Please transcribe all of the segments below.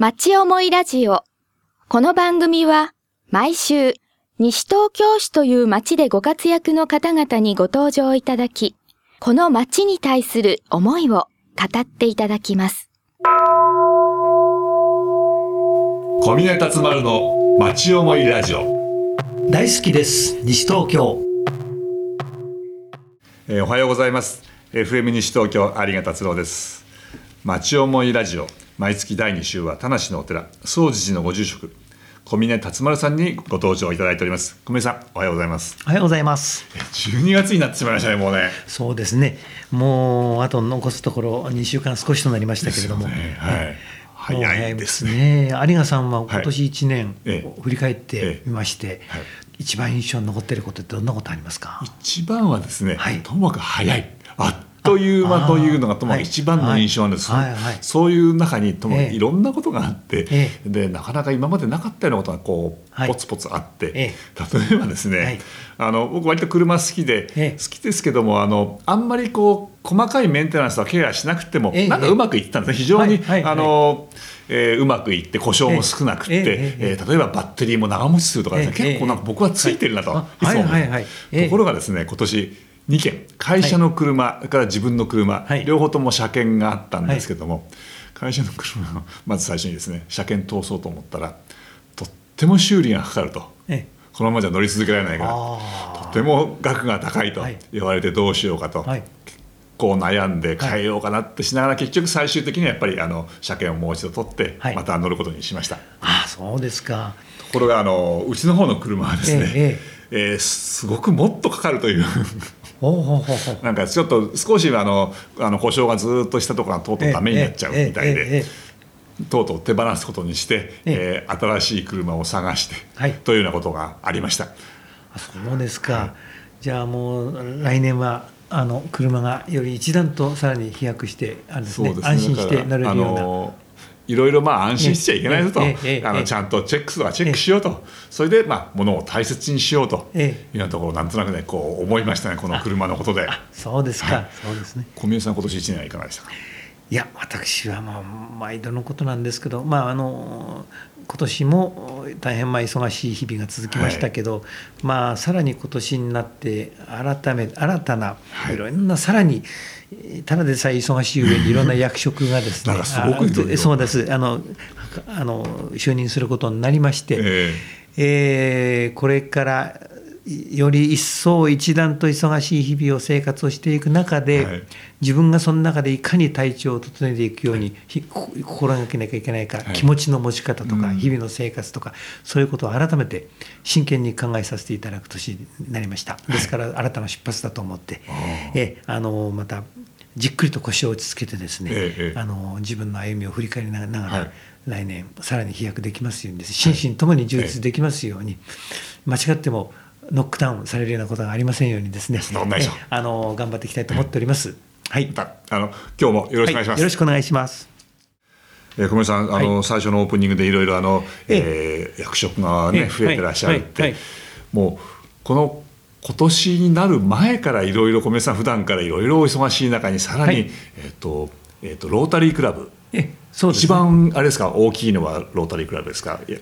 町思いラジオ。この番組は毎週西東京市という町でご活躍の方々にご登場いただき、この町に対する思いを語っていただきます。小峰達丸の町思いラジオ、大好きです。西東京。えーおはようございます。FM 西東京有賀達郎です。町思いラジオ毎月第2週は田無のお寺総持寺のご住職小峰達丸さんにご登場いただいております。小峰さんおはようございます。おはようございます。え12月になってしまいましたねもうね。そうですね。もうあと残すところ2週間少しとなりましたけれども、ね。はい。もう早いですね。ね有賀さんは今年1年ええ。振り返ってみまして、はい。一番印象に残っていることってどんなことありますか？一番はですね、はい。ともかく早い。あっという間というのがとも一番の印象なんです、はい。はいはい。そういう中にともいろんなことがあって、えでなかなか今までなかったようなことがこう、はい。ポツポツあって、え例えばですね、はい。あの僕割と車好きで、ええ。好きですけどもあのあんまりこう細かいメンテナンスとかケアしなくても、ええ。なんかうまくいってたんですね。非常に、あのえーうまくいって故障も少なくて、ええ。ええ。ええ。えー例えばバッテリーも長持ちするとかね、ええ。結構なんか僕はついてるなと、はい。い、つもはいはい。はい。ええ。ところがですね今年2件。会社の車、から自分の車、はい。両方とも車検があったんですけども、会社の車を まず最初にですね車検通そうと思ったらとっても修理がかかると。ええ。このままじゃ乗り続けられないからあとても額が高いとはい。言われてどうしようかと、はい。こう悩んで変えようかなってしながら結局最終的にはやっぱりあの車検をもう一度取ってはい。また乗ることにしました。ああそうですか。ところがあのうちの方の車はですね、え。えーすごくもっとかかるというなんかちょっと少しあのあの故障がずっとしたところがとうとうダメになっちゃうみたいでとうとう手放すことにして、ええ。ー新しい車を探して、はい。というようなことがありました。あそうですか、じゃあもう来年はあの車がより一段とさらに飛躍してあれですね安心して乗れるような、いろいろまあ安心しちゃいけないぞと、あのちゃんとチェックするはチェックしようと、それでまあ物を大切にしようと。いうえようなところをなんとなくねこう思いましたねこの車のことで。そうですか、はい。そうですね。小宮さん今年一年はいかがでしたか？いや私はまあ毎度のことなんですけどまああの今年も大変まあ忙しい日々が続きましたけど、まあさらに今年になって改め新たなはい。いろんなさらにただでさえ忙しい上にいろんな役職がですね。そうです。あのあの就任することになりまして、ええ。ーこれからより一層一段と忙しい日々を生活をしていく中で、はい。自分がその中でいかに体調を整えていくように、ひこ心がけなきゃいけないか、はい。気持ちの持ち方とか、うん。日々の生活とかそういうことを改めて真剣に考えさせていただく年になりました。ですから新たな出発だと思って、えあのまたじっくりと腰を落ち着けてですね、ええええ。あの自分の歩みを振り返りながら、はい。来年さらに飛躍できますように心身ともに充実できますように、間違ってもノックダウンされるようなことがありませんようにですね。あの頑張っていきたいと思っております。はい、あの今日もよろしくお願いします。はい。よろしくお願いします。えー小森さんあの、は最初のオープニングでいろいろあの、ええー役職がね、ええ。増えてらっしゃるって、はい。はい。もうこの今年になる前からいろいろ小森さん普段からいろいろお忙しい中にさらに、はい。えっ、とえっ、とロータリークラブ。えそうです、一番あれですか？大きいのはロータリークラブですか？え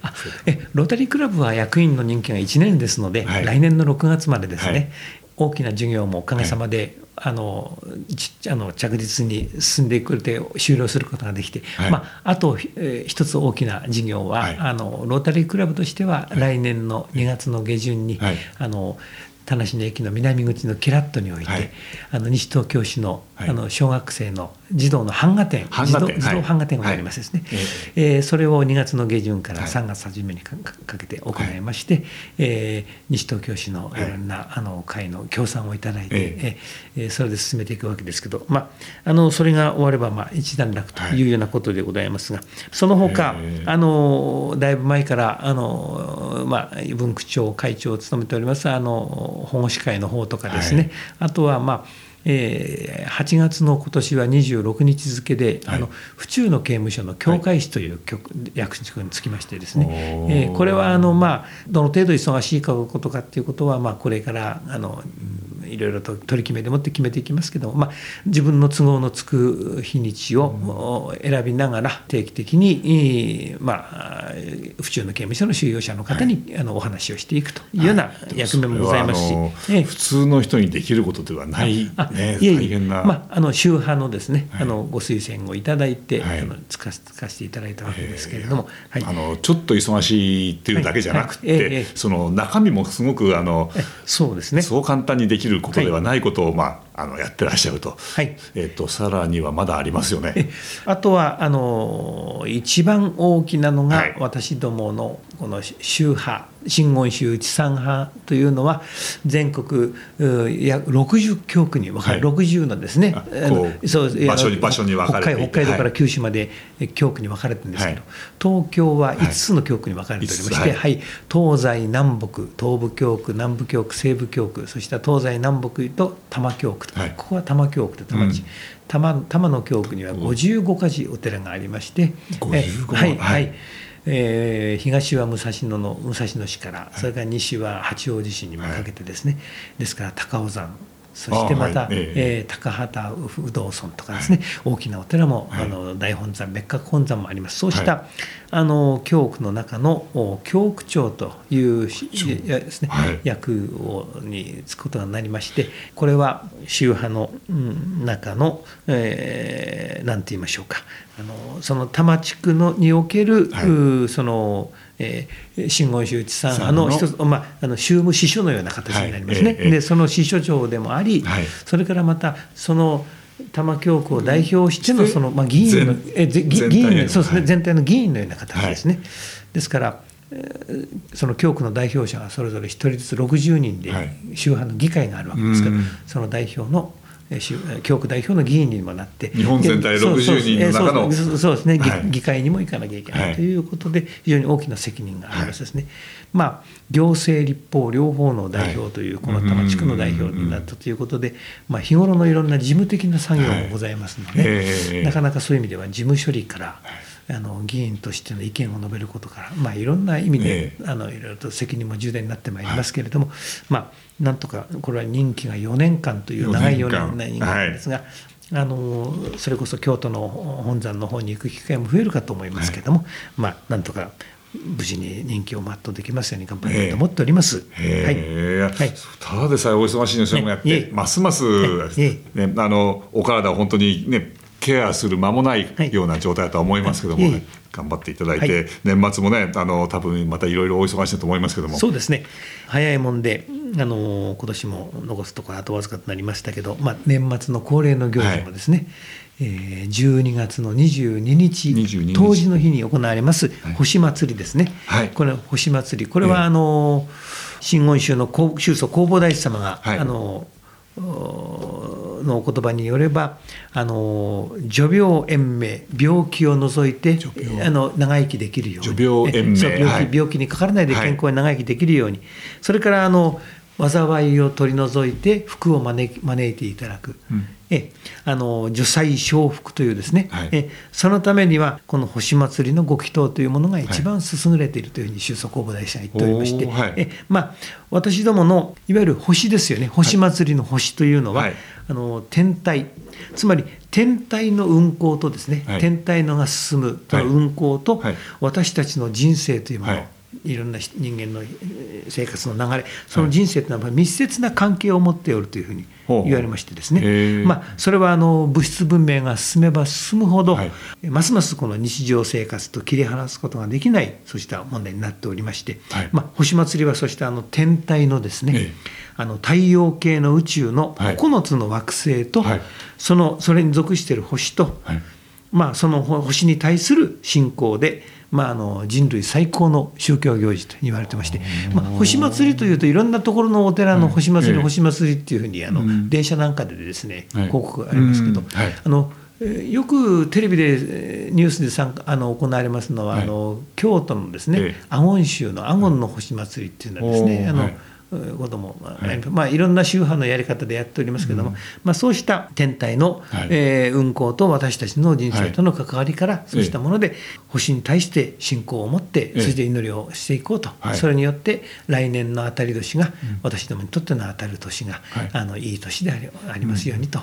ロータリークラブは役員の任期が1年ですので、はい。来年の6月までですね、はい。大きな事業もおかげさまで、あのちあの着実に進んでくれて終了することができて、はい。まあ、あと、えー一つ大きな事業は、はい。あのロータリークラブとしては来年の2月の下旬に、はい。あの田無の駅の南口のキラットにおいて、はい。あの西東京市の,、はい。あの小学生の児童の版画展児童版画展がありますですね、はい。えーそれを2月の下旬からはい。3月初めにかけて行いまして、えー西東京市のいろんな、あの会の協賛をいただいて、ええ。ーそれで進めていくわけですけど、まあ、あのそれが終われば、まあ、一段落というようなことでございますが、その他、ええ。あのだいぶ前からあの、まあ、文区長会長を務めておりますあの保護司会の方とかですね、あとはまあえー8月の今年は26日付で、はい。あの府中の刑務所の教会士という局、役職につきましてですね、えーこれはあの、まあ、どの程度忙しいかことかっていうことは、まあ、これからあの、うんいろいろと取り決めでもって決めていきますけども、まあ、自分の都合のつく日にちを選びながら定期的に、まあ、府中の刑務所の収容者の方に、あのお話をしていくというような役目もございますし、ええ、普通の人にできることではない、ね、大変な、まあ、あの宗派のですね、はい、あのご推薦をいただいて、はい、あのつかつかせていただいたわけですけれども、はい、あのちょっと忙しいっていうだけじゃなくて、はい。え、その中身もすごくあのそうですね。そう簡単にできることではないことを、まあ、あのやってらっしゃると,、はい。えーと、さらにはまだありますよね。あとはあの一番大きなのが、私どものこの宗派真言宗地産派というのは全国約60教区に分かれる、はい、60のですねそう場所に場所に分かれて北海道から九州まで教区に分かれてるんですけど、はい、東京は5つの教区に分かれておりまして、はい、はい、東西南北東部教区南部教区西部教区そして東西南北と多摩教区と、ここは多摩教区と多摩地、うん。多摩多摩の教区には55か所お寺がありまして、はいはい。えー、東は武蔵野の武蔵野市からそれから西は八王子市にもかけてですね、はい、ですから高尾山そしてまた、はい、えー、高畑不動尊とかですね、はい、大きなお寺も、はい、あの大本山別格本山もあります。そうした、あの教区の中の教区長というですね、役をに就くことになりましてこれは宗派の中の、えー、て言いましょうか。あのその多摩地区のにおける、そのえー、真言宗地さんあの一つ、まあ、あの宗務司書のような形になりますね、はい、でその司書長でもあり、はい、それからまたその玉教区を代表してのその、まあ、議員のえ議員そうですね、全体の議員のような形ですね。ですからその教区の代表者がそれぞれ1人ずつ60人で宗派の議会があるわけですから、その代表の教区代表の議員にもなって。日本全体60人の中のそうですね、はい、議会にも行かなきゃいけないということで非常に大きな責任がありますですね、はい、まあ行政立法両方の代表というこの多摩地区の代表になったということで、まあ、日頃のいろんな事務的な作業もございますので、なかなかそういう意味では事務処理からあの議員としての意見を述べることから、まあ、いろんな意味で、あのいろいろと責任も重大になってまいりますけれども、まあなんとかこれは任期が4年間という長い4年年間ですが、はい、あのそれこそ京都の本山の方に行く機会も増えるかと思いますけれども、はい、まあなんとか無事に任期を全うできますように頑張りたいと思っております。はい、はい、ただでさえお忙しいの人もやって、ますます、ね、あのお体を本当にねケアする間もないような状態だとは思いますけども、はい、頑張っていただいて、はい、年末もねあの多分またいろいろお忙しいと思いますけども。そうですね。早いもんであの今年も残すところあとわずかとなりましたけど、まあ、年末の恒例の行事もですね、はい。えー、12月の22日22日。当時の日に行われます、星祭りですね、はい、これ星祭り。これはあの、真言宗の宗祖弘法大師様が、はい、あののお言葉によればあの除病延命病気を除いてあの長生きできるように。病病気、はい、病気にかからないで健康に長生きできるように、はい、それからあの災いを取り除いて福を招いていただく、うん、えあの受災承福というですね、はい、えそのためにはこの星祭りのご祈祷というものが一番優れているというふうに収束公募大師が言っておりまして、はい、えまあ、私どものいわゆる星ですよね。星祭りの星というのは、はい、あの天体。つまり天体の運行とですね、天体のが進む運行と、私たちの人生というもの、いろんな人間の生活の流れその人生というのは密接な関係を持っておるというふうに言われましてですね、まあ、それはあの物質文明が進めば進むほど、はい、ますますこの日常生活と切り離すことができないそうした問題になっておりまして、はい、まあ、星祭りはそうしたあの天体のですね、あの太陽系の宇宙の9つの惑星と、はい、そのそれに属している星と、まあ、その星に対する信仰でまあ、あの人類最高の宗教行事と言われてまして、まあ、星祭りというといろんなところのお寺の星祭り、星祭りっていうふうにあの、電車なんかでですね広告がありますけど、あのよくテレビでニュースで参加あの行われますのは、あの京都のですね、阿言宗の阿言の星祭りっていうのはですね、あのことも、はい。まあ、いろんな宗派のやり方でやっておりますけれども、うん、まあ、そうした天体の、はい、えー、運行と私たちの人生との関わりから、はい、そうしたもので星に対して信仰を持って、そして祈りをしていこうと、それによって来年の当たり年が、私どもにとっての当たる年が、あのいい年でありますようにと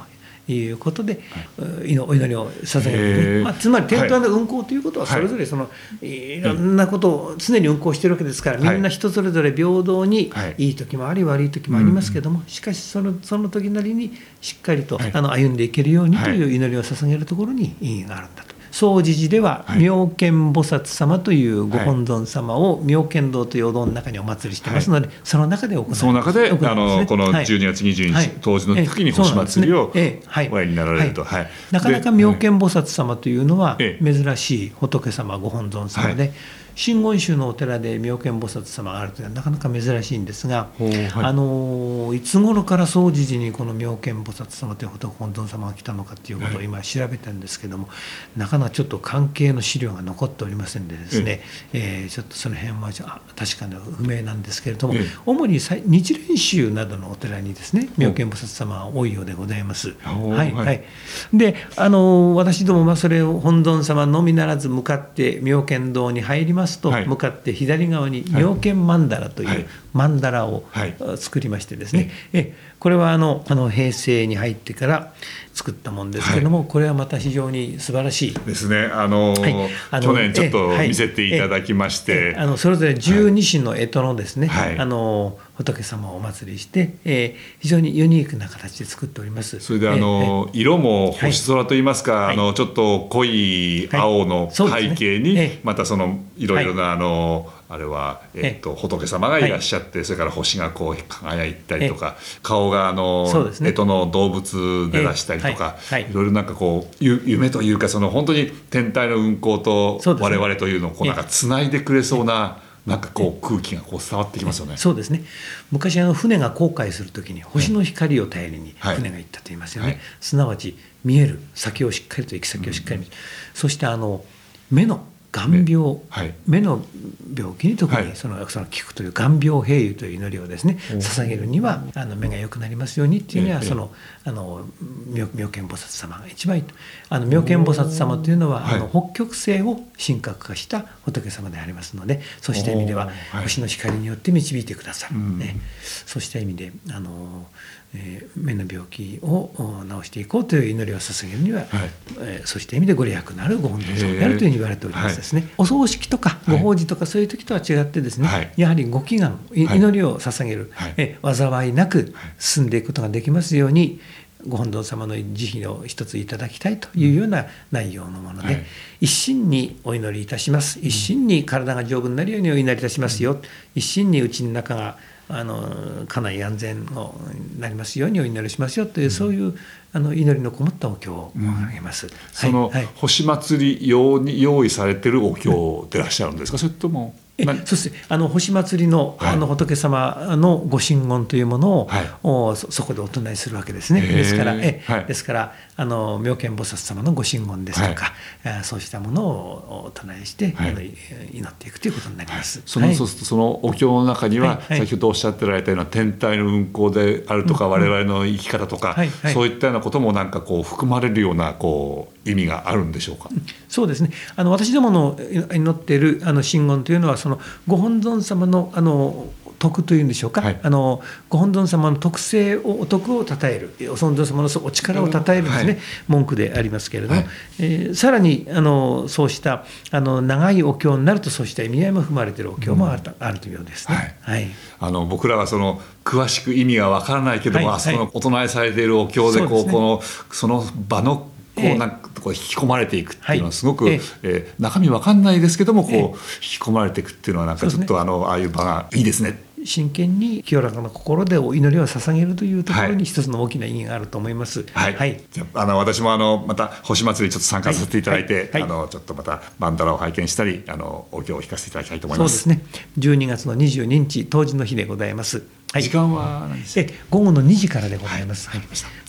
いうことで、はい、お祈りを捧げる、まあ、つまり天体の運行ということはそれぞれその、はい、いろんなことを常に運行しているわけですから、みんな人それぞれ平等に、い、い時もあり悪い時もありますけども、しかしそのその時なりにしっかりと、あの歩んでいけるようにという祈りを捧げるところに意義があるんだと。総持寺では妙見菩薩様というご本尊様を妙見堂というお堂の中にお祭りしてますので、その中で行いその中で、あのこの12月22日、当時の時に星祭りをおやりになられると、なかなか妙見菩薩様というのは珍しい仏様ご本尊様で、真言宗のお寺で妙見菩薩様があるというのはなかなか珍しいんですが、はい、あのいつ頃から総持寺にこの妙見菩薩様という仏本尊様が来たのかということを今調べてるんですけども、はい、なかなかちょっと関係の資料が残っておりませんでですね、ええ。ー、ちょっとその辺は確かに不明なんですけれども、主に日蓮宗などのお寺にですね妙見菩薩様は多いようでございます。はい、はい、であの私どもはそれを本尊様のみならず向かって妙見堂に入りますますと、向かって左側に妙見曼荼羅という曼荼羅を作りましてですね、えこれはあのあの平成に入ってから作ったもんですけれども、これはまた非常に素晴らしい。ですね。あの、あの去年ちょっと見せていただきまして、あのそれぞれ十二支の干支のですね、あの仏様をお祭りして、えー、非常にユニークな形で作っております。それであの、えー、色も星空といいますか、はい、あのちょっと濃い青の背景に、またそのいろいろな、あのあれは、えっと、仏様がいらっしゃって、それから星がこう輝いたりとか、顔があの、ね、干支の動物で出したりとか、い。ろいろなんかこう夢というかその本当に天体の運行と我々というのをこうなんかつないでくれそうな。なんかこう空気がこう伝わってきますよね。そうですね。昔あの船が航海するときに星の光を頼りに船が行ったと言いますよね。はいはい、すなわち見える先をしっかりと行き先をしっかり見る。うん、そしてあの目の眼病、はい、目の病気に特にそのその効くという眼病平癒という祈りをですね捧げるにはあの目が良くなりますようにっていうにはそのあの妙見菩薩様が一番あの妙見菩薩様というのはあの北極星を神格化した仏様でありますのでそうした意味では星の光によって導いてくださる、ね、そうした意味であのえー、目の病気を治していこうという祈りを捧げるには、はい、えー、そうした意味でご利益のあるご本尊様であるというふうに言われておりますですね、はい、お葬式とかご法事とかそういう時とは違ってですね、はい、やはりご祈願祈りを捧げる、はい、え災いなく進んでいくことができますようにご本尊様の慈悲を一ついただきたいというような内容のもので、はい、一心にお祈りいたします。一心に体が丈夫になるようにお祈りいたしますよ、うん、一心にうちの中があの家内安全をなりますようにお祈りしますよという、そういうあの祈りのこもったお経をあげます、うん。はい、その、星祭り用に用意されてるお経でいらっしゃるんですか、それともそしてあの星祭りの,、あの仏様のご神言というものを、はい、そそこでお唱えするわけですね。ですからえ、はい、ですからあの妙見菩薩様のご神言ですとか、はい、そうしたものをお唱えして、はい、祈っていくということになります。その、そうするとそのお経の中には、先ほどおっしゃってられたような天体の運行であるとか、うん、我々の生き方とか、そういったようなこともなんかこう含まれるようなこう意味があるんでしょうか。そうですね。あの私どもの祈っているあの神言というのはそのご本尊様のあの徳というんでしょうか、はい、あのご本尊様の特性をお徳をたたえる。お本尊様のお力をたたえるですね、はい、文句でありますけれども、はい、えー、さらにあのそうしたあの長いお経になるとそうした意味合いも含まれているお経もある,、あるというようですね。はい、あの僕らはその詳しく意味がわからないけども、あそこのお唱えされているお経でこう、ね、このその場のこうなんかこう引き込まれていくっていうのはすごく、ええ。中身わかんないですけどもこう引き込まれていくっていうのはなんかちょっとあのああいう場がいいですね。真剣に清らかな心でお祈りを捧げるというところに一つの大きな意義があると思います。はい。はい、じゃあの私もあのまた星祭りちょっと参加させていただいて、はいはい、あのちょっとまたマンダラを拝見したりあのお経を聞かせていただきたいと思います。そうですね。12月の22日当時の日でございます。時間は何ですかえ午後の2時からでございます。はい。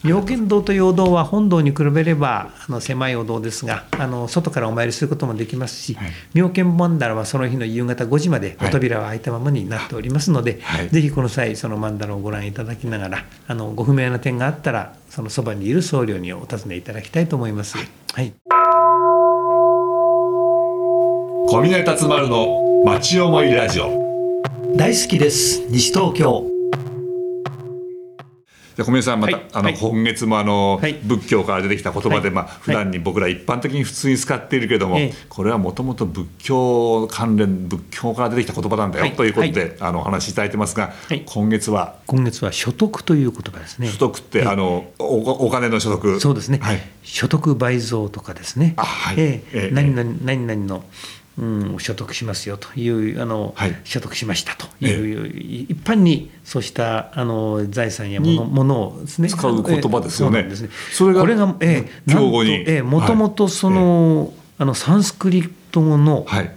妙見堂というお堂は本堂に比べればあの狭いお堂ですがあの外からお参りすることもできますし、はい。妙見曼荼羅はその日の夕方5時までお扉は開いたままになっておりますので、はい。ぜひこの際その曼荼羅をご覧いただきながらあのご不明な点があったらそのそばにいる僧侶にお尋ねいただきたいと思います。はい。小峰達丸の町思いラジオ。大好きです。西東京小峰さんまた、あのはい。はい今月もあの、はい。仏教から出てきた言葉で、はい。まあ普段に僕ら一般的に普通に使っているけれども、ええ。これはもともと仏教関連仏教から出てきた言葉なんだよ、はい。ということで、あのお話しいただいてますが、はい。今月は？今月は所得という言葉ですね。所得って、ええ。あのおお金の所得。そうですね、はい。所得倍増とかですね、あはい。ええ。ええ。何々何々の、うん、所得しますよというあの、はい。所得しましたという、一般にそうしたあの財産やものにものをですね使う言葉ですよね。ええそね。それがこれが、えに。ええもともとその,、あのサンスクリット語のはい。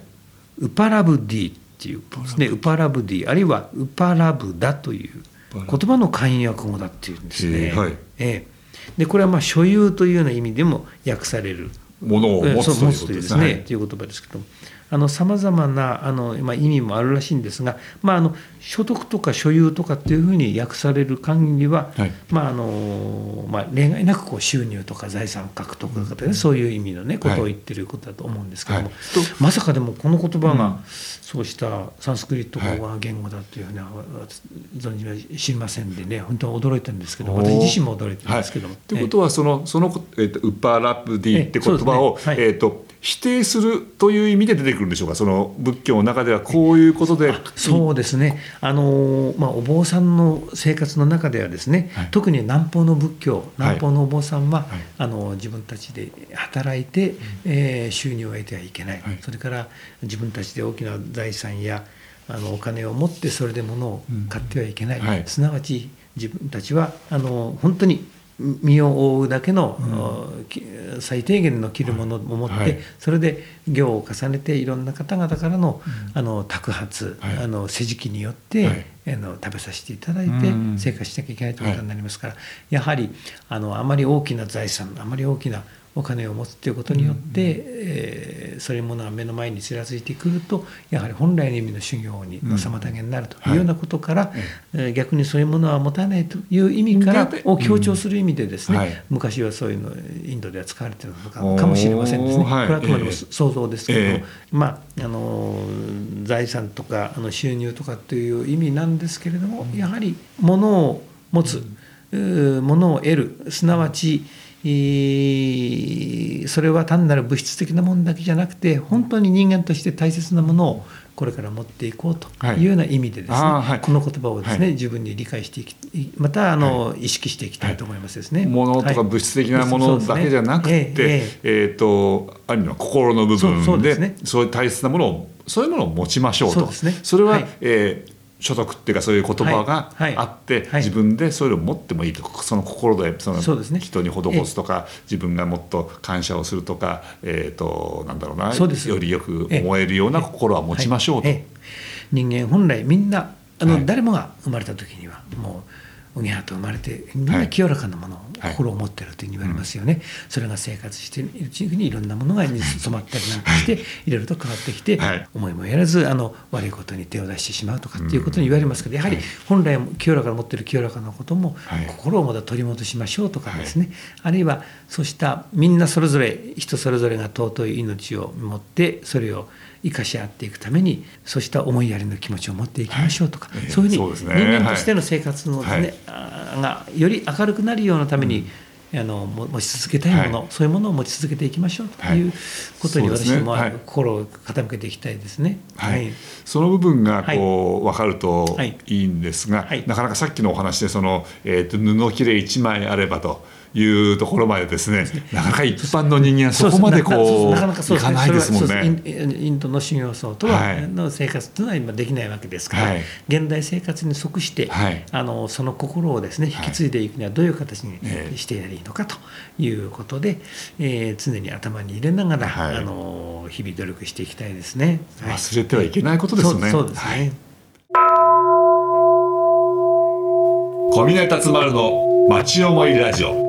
ウパラブディっていうですねウパラブディ。あるいはウパラブダという言葉の簡約語だっていうんですね。へえはい。ええ。でこれはまあ所有というような意味でも訳されるものを持つということというですね。という言葉ですけどもさまざまなあの、まあ、意味もあるらしいんですが、まあ、あの所得とか所有とかっていうふうに訳される限りは、はい。まああのまあ、例外なくこう収入とか財産獲得とか、ねそういう意味の、ね、ことを言ってることだと思うんですけども、はい。まさかでもこの言葉が、うん。そうしたサンスクリット語が言語だというふうには存じは知りませんでね本当は驚いたんですけど私自身も驚いてるんですけども。とい。うことはそのその、えっとウッパーラップディって言葉を、ええそうですね。と否定するという意味で出てくるんでしょうか？その仏教の中ではこういうことで。そうですね、あのまあ、お坊さんの生活の中ではですね、はい。特に南方の仏教南方のお坊さんは、はい。あの自分たちで働いて、えー収入を得てはいけない、はい。それから自分たちで大きな財産やあのお金を持ってそれで物を買ってはいけない、うんはい。すなわち自分たちはあの本当に身を覆うだけの、き最低限の着るものを持って、はい。それで行を重ねていろんな方々からの,、あの托発、はい。あの世辞記によって、はい。あの食べさせていただいてうん。生活しなきゃいけないということになりますから、やはりあのあまり大きな財産あまり大きなお金を持つということによって、えーそういうものが目の前にちらついてくるとやはり本来の意味の修行にの妨げになるというようなことから、えー逆にそういうものは持たないという意味からでを強調する意味でですね、はい。昔はそういうのインドでは使われているのかかもしれませんですね。はい。これはあくまでもええ想像ですけれども、え。まあ、あの財産とかあの収入とかという意味なんですけれども、やはり物を持つ、うー物を得るすなわちえーそれは単なる物質的なものだけじゃなくて本当に人間として大切なものをこれから持っていこうとはい。いうような意味でですね、あーはい。この言葉をですね、はい。自分に理解していきまたあの、意識していきたいと思いますですね。物とかはい。物質的なものだけじゃなくて、ね。ええええ。ーとある意味の心の部分でそうそうですね。そういう大切なものをそういうものを持ちましょうと。それは、はい。えー所得っていうかそういう言葉がはい。はい。あって、はい。自分でそういうのを持ってもいいとその心でそのそうですね。人に施すとか、自分がもっと感謝をするとか、えー、となんだろうなそうですよ。りよく思えるような心は持ちましょうと。人間本来みんなあの、はい。誰もが生まれた時にはもうおぎゃーと生まれてみんはない。清らかなものを、はい心を持っているというふうに言われますよね、それが生活しているうちにいろんなものが染まったりなんかして、い、ろいろと変わってきて、はい。思いもやらずあの悪いことに手を出してしまうとかっていうことに言われますけどやはり本来清らかな持っている清らかなことも、はい。心をまた取り戻しましょうとかですね、あるいはそうしたみんなそれぞれ人それぞれが尊い命を持ってそれを生かし合っていくためにそうした思いやりの気持ちを持っていきましょうとか、はいええそういうふうに人間としての生活のですね、がより明るくなるようなために、あのも持ち続けたいもの、はい。そういうものを持ち続けていきましょうとはい。いうことにそうですね。私もはい。心を傾けていきたいですね。はい。その部分がこう、分かるとはい。いいんですが、はい。なかなかさっきのお話でその、えー、と布切れ1枚あればというところまでですねなかなか一般の人間はそこまでこうなかなかそういかないですもんね。インドの修行僧とははい。の生活というのは今できないわけですから、はい。現代生活に即して、はい。あのその心をですね引き継いでいくにはどういう形にええ。してやりいいのかということで、えー常に頭に入れながら、はい。あの日々努力していきたいですね。はい。忘れてはいけないことですよね。そうですね。はい。小峰達丸の町思いラジオ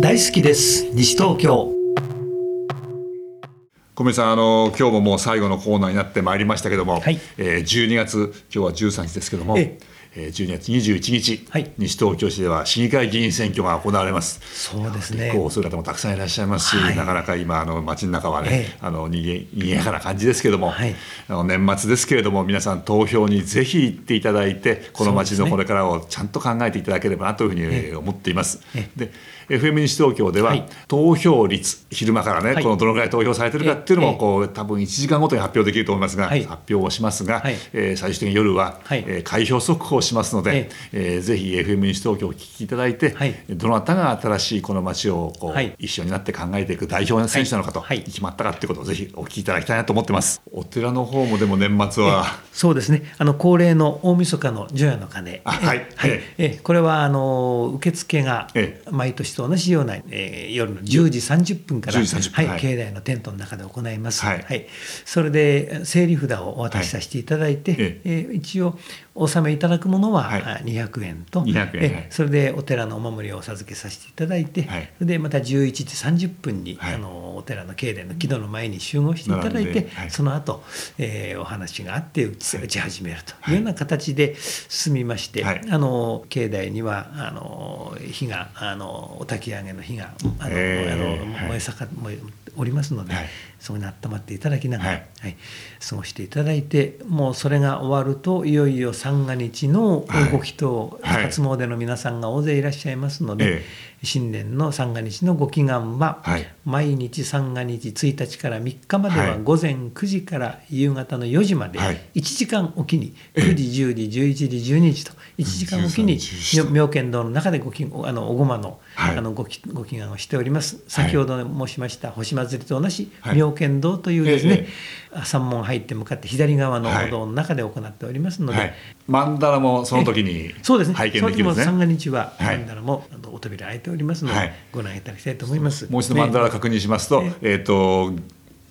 大好きです。西東京。小峰さんあの今日ももう最後のコーナーになってまいりましたけども、はい。えー12月今日は13日ですけども、ええ。ー12月21日、はい。西東京市では市議会議員選挙が行われます。そうですね。立候補する方もたくさんいらっしゃいますし、はい。なかなか今あの街の中はね、ええ。あのにぎにぎやかな感じですけども、はい。あの年末ですけれども皆さん投票にぜひ行っていただいてこの街のこれからをちゃんと考えていただければなというふうにええ。思っています。え。で FM 西東京では、はい。投票率昼間からね、はい。このどのぐらい投票されてるかっていうのも、ええ。こう多分1時間ごとに発表できると思いますが、はい。発表をしますが、はい。えー最終的に夜は、はい。えー開票速報をしますので、えーぜひ FM 西東京をお聞きいただいて、はい。どなたが新しいこの街をこう、はい。一緒になって考えていく代表の選手なのかと、はい。決まったかっていうことをぜひお聞きいただきたいなと思ってます。お寺の方もでも年末は、そうですね。あの恒例の大晦日の除夜の鐘。あはい。はい。え。え。これはあの受付がえ。毎年と同じような、えー夜の10時30分から10時30分は、はいい。境内のテントの中で行います。はい。それで整理札をお渡しさせていただいて、はい。え。えー一応お納めいただくものは、はい。あ200円と、200はい。それでお寺のお守りをお授けさせていただいて、はい。それでまた11時30分に、はい。あのお寺の境内の木戸の前に集合していただいてはい。その後、えーお話があって打ち打ち始めるというような形で進みまして、はい。あの境内にはあの火があのお焚き上げの火があの、えーあのはい。燃え盛燃えおりますので、はい。そこに温まっていただきながら、ははいい過ごしていただいてもうそれが終わるといよいよ三が日のご祈祷、はい初詣の皆さんが大勢いらっしゃいますので、え新年の三が日のご祈願は、はい。毎日三が日1日から3日までははい。午前9時から夕方の4時まではい。1時間おきに9時10時11時12時と1時間おきに13 14妙見堂の中でごきあのおごまの,、はい。あのごきご祈願をしております。先ほど申しました星祭りと同じはい。妙見堂というですね、え山門入って向かって左側のお堂の中で行っておりますので、はい、曼荼羅もその時にそうですね。拝見できるんですね。三が日は、はい。なんだらもあのお扉開いておりますので、はい。ご覧いただきたいと思います。もう一度曼荼羅ね確認しますと、ええっ、と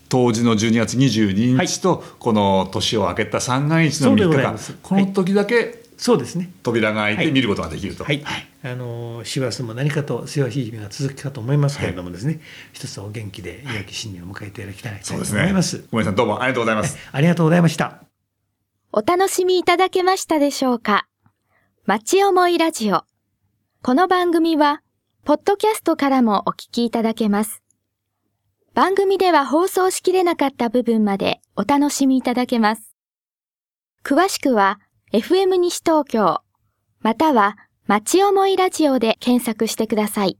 当時の12月22日と、この年を明けた三が日のそうで3日間この時だけそうですね。扉が開いはいて見ることができると。はい、あの師走も何かとせわしい日々が続くかと思いますけれどもですね、一つお元気で良き新年を迎えていただきたいとそうですね思います。。ごめんなさいどうもありがとうございます。ありがとうございました。お楽しみいただけましたでしょうか町思いラジオ。この番組は、ポッドキャストからもお聞きいただけます。番組では放送しきれなかった部分までお楽しみいただけます。詳しくは、FM 西東京、または、町思いラジオで検索してください。